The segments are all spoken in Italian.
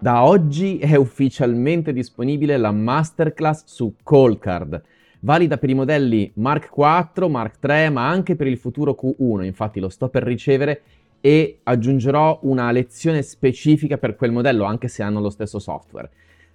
Da oggi è ufficialmente disponibile la masterclass su Coldcard, valida per i modelli Mark IV, Mark III, ma anche per il futuro Q1, infatti lo sto per ricevere e aggiungerò una lezione specifica per quel modello, anche se hanno lo stesso software.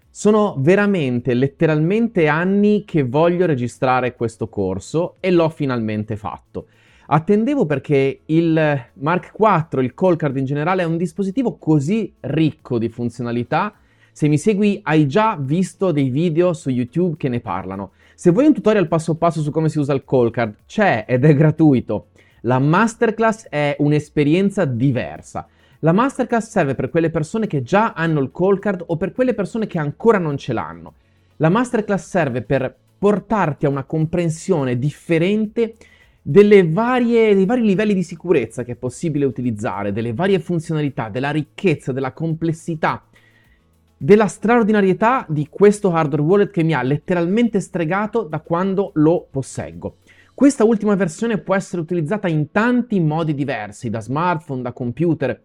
Sono veramente, letteralmente anni che voglio registrare questo corso e l'ho finalmente fatto. Attendevo perché il Mark IV, il Call Card in generale, è un dispositivo così ricco di funzionalità. Se mi segui hai già visto dei video su YouTube che ne parlano. Se vuoi un tutorial passo passo su come si usa il Call Card, c'è ed è gratuito. La masterclass è un'esperienza diversa. La masterclass serve per quelle persone che già hanno il call card o per quelle persone che ancora non ce l'hanno. La masterclass serve per portarti a una comprensione differente varie, dei vari livelli di sicurezza che è possibile utilizzare, delle varie funzionalità, della ricchezza, della complessità, della straordinarietà di questo hardware wallet che mi ha letteralmente stregato da quando lo posseggo. Questa ultima versione può essere utilizzata in tanti modi diversi, da smartphone, da computer,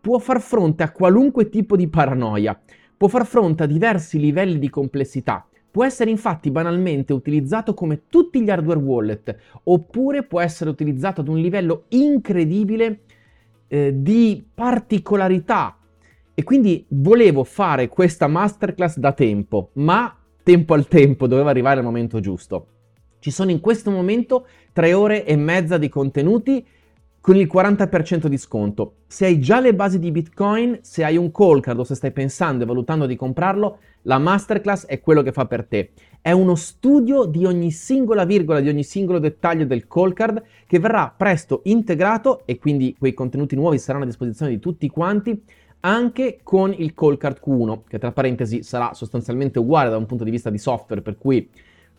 può far fronte a qualunque tipo di paranoia, può far fronte a diversi livelli di complessità, Può essere infatti banalmente utilizzato come tutti gli hardware wallet, oppure può essere utilizzato ad un livello incredibile eh, di particolarità. E quindi volevo fare questa masterclass da tempo, ma tempo al tempo doveva arrivare il momento giusto. Ci sono in questo momento tre ore e mezza di contenuti con il 40% di sconto. Se hai già le basi di Bitcoin, se hai un call card o se stai pensando e valutando di comprarlo, la masterclass è quello che fa per te. È uno studio di ogni singola virgola, di ogni singolo dettaglio del call card che verrà presto integrato e quindi quei contenuti nuovi saranno a disposizione di tutti quanti anche con il call card Q1, che tra parentesi sarà sostanzialmente uguale da un punto di vista di software, per cui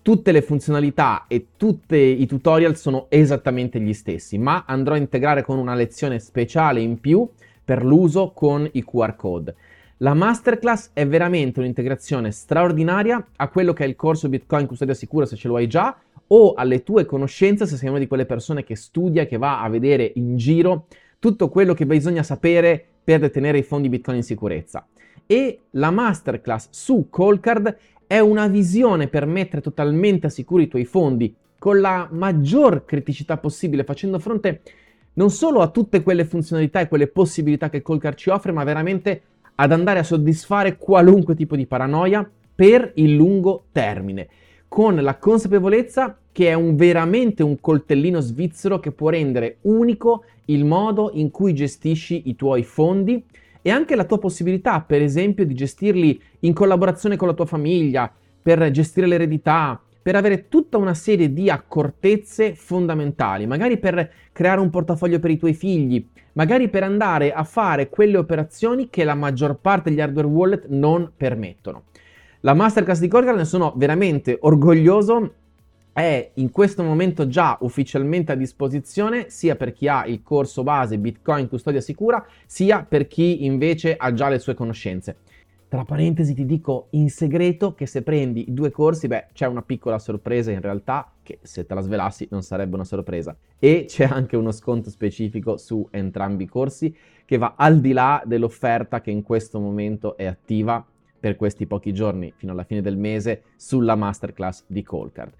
tutte le funzionalità e tutti i tutorial sono esattamente gli stessi, ma andrò a integrare con una lezione speciale in più per l'uso con i QR code. La masterclass è veramente un'integrazione straordinaria a quello che è il corso Bitcoin Custodia Sicura se ce lo hai già o alle tue conoscenze se sei una di quelle persone che studia, che va a vedere in giro tutto quello che bisogna sapere per detenere i fondi Bitcoin in sicurezza. E la masterclass su Callcard è una visione per mettere totalmente a sicuro i tuoi fondi con la maggior criticità possibile, facendo fronte non solo a tutte quelle funzionalità e quelle possibilità che Colcar ci offre, ma veramente ad andare a soddisfare qualunque tipo di paranoia per il lungo termine, con la consapevolezza che è un, veramente un coltellino svizzero che può rendere unico il modo in cui gestisci i tuoi fondi e anche la tua possibilità, per esempio, di gestirli in collaborazione con la tua famiglia, per gestire l'eredità, per avere tutta una serie di accortezze fondamentali, magari per creare un portafoglio per i tuoi figli, magari per andare a fare quelle operazioni che la maggior parte degli hardware wallet non permettono. La masterclass di Corgal ne sono veramente orgoglioso è in questo momento già ufficialmente a disposizione sia per chi ha il corso base Bitcoin Custodia Sicura, sia per chi invece ha già le sue conoscenze. Tra parentesi ti dico in segreto che se prendi i due corsi, beh, c'è una piccola sorpresa in realtà, che se te la svelassi non sarebbe una sorpresa. E c'è anche uno sconto specifico su entrambi i corsi che va al di là dell'offerta che in questo momento è attiva per questi pochi giorni fino alla fine del mese sulla masterclass di Callcard.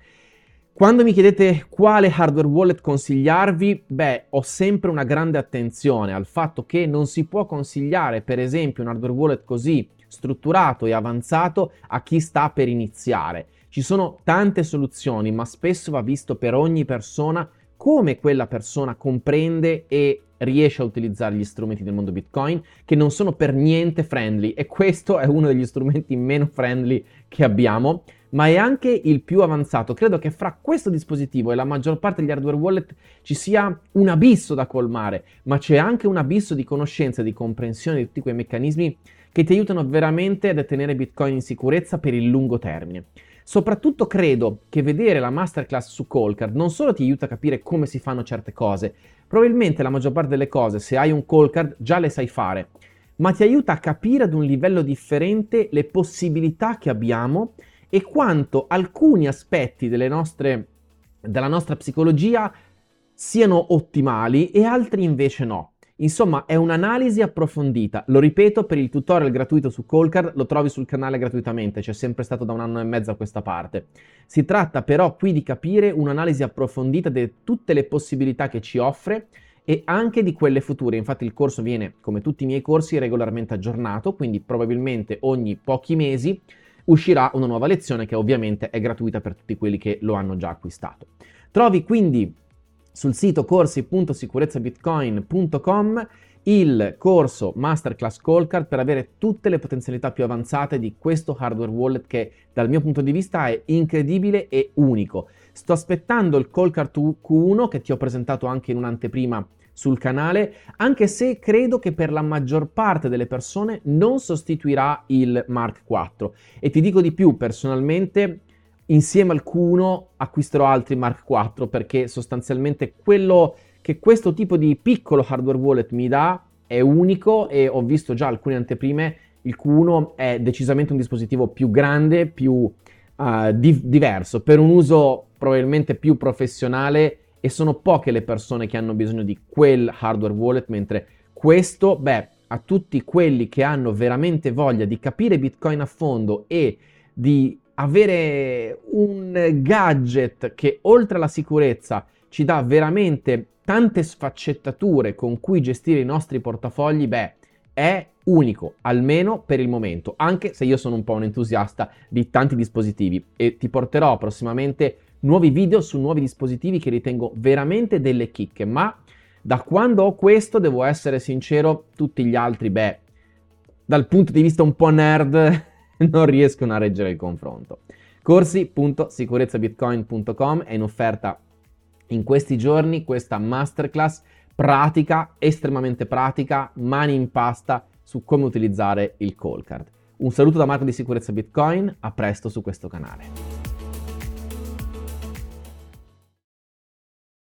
Quando mi chiedete quale hardware wallet consigliarvi, beh, ho sempre una grande attenzione al fatto che non si può consigliare, per esempio, un hardware wallet così strutturato e avanzato a chi sta per iniziare. Ci sono tante soluzioni, ma spesso va visto per ogni persona come quella persona comprende e riesce a utilizzare gli strumenti del mondo Bitcoin che non sono per niente friendly e questo è uno degli strumenti meno friendly che abbiamo ma è anche il più avanzato. Credo che fra questo dispositivo e la maggior parte degli hardware wallet ci sia un abisso da colmare, ma c'è anche un abisso di conoscenza e di comprensione di tutti quei meccanismi che ti aiutano veramente a tenere Bitcoin in sicurezza per il lungo termine. Soprattutto credo che vedere la masterclass su Callcard non solo ti aiuta a capire come si fanno certe cose, probabilmente la maggior parte delle cose, se hai un Callcard, già le sai fare, ma ti aiuta a capire ad un livello differente le possibilità che abbiamo e quanto alcuni aspetti nostre, della nostra psicologia siano ottimali e altri invece no. Insomma, è un'analisi approfondita. Lo ripeto, per il tutorial gratuito su Colcard lo trovi sul canale gratuitamente, c'è sempre stato da un anno e mezzo a questa parte. Si tratta però qui di capire un'analisi approfondita di tutte le possibilità che ci offre e anche di quelle future. Infatti il corso viene, come tutti i miei corsi, regolarmente aggiornato, quindi probabilmente ogni pochi mesi uscirà una nuova lezione che ovviamente è gratuita per tutti quelli che lo hanno già acquistato. Trovi quindi sul sito corsi.sicurezzaBitcoin.com il corso Masterclass Coldcard per avere tutte le potenzialità più avanzate di questo hardware wallet che dal mio punto di vista è incredibile e unico. Sto aspettando il Coldcard Q1 che ti ho presentato anche in un'anteprima sul canale, anche se credo che per la maggior parte delle persone non sostituirà il Mark IV. E ti dico di più, personalmente insieme al Q1 acquisterò altri Mark IV perché sostanzialmente quello che questo tipo di piccolo hardware wallet mi dà è unico e ho visto già alcune anteprime, il Q1 è decisamente un dispositivo più grande, più uh, di- diverso, per un uso probabilmente più professionale e sono poche le persone che hanno bisogno di quel hardware wallet, mentre questo, beh, a tutti quelli che hanno veramente voglia di capire Bitcoin a fondo e di avere un gadget che oltre alla sicurezza ci dà veramente tante sfaccettature con cui gestire i nostri portafogli, beh, è unico, almeno per il momento, anche se io sono un po' un entusiasta di tanti dispositivi e ti porterò prossimamente nuovi video su nuovi dispositivi che ritengo veramente delle chicche, ma da quando ho questo, devo essere sincero, tutti gli altri, beh, dal punto di vista un po' nerd, non riescono a reggere il confronto. Corsi.sicurezzabitcoin.com è in offerta in questi giorni questa masterclass pratica, estremamente pratica, mani in pasta su come utilizzare il call card. Un saluto da Marco di Sicurezza Bitcoin, a presto su questo canale.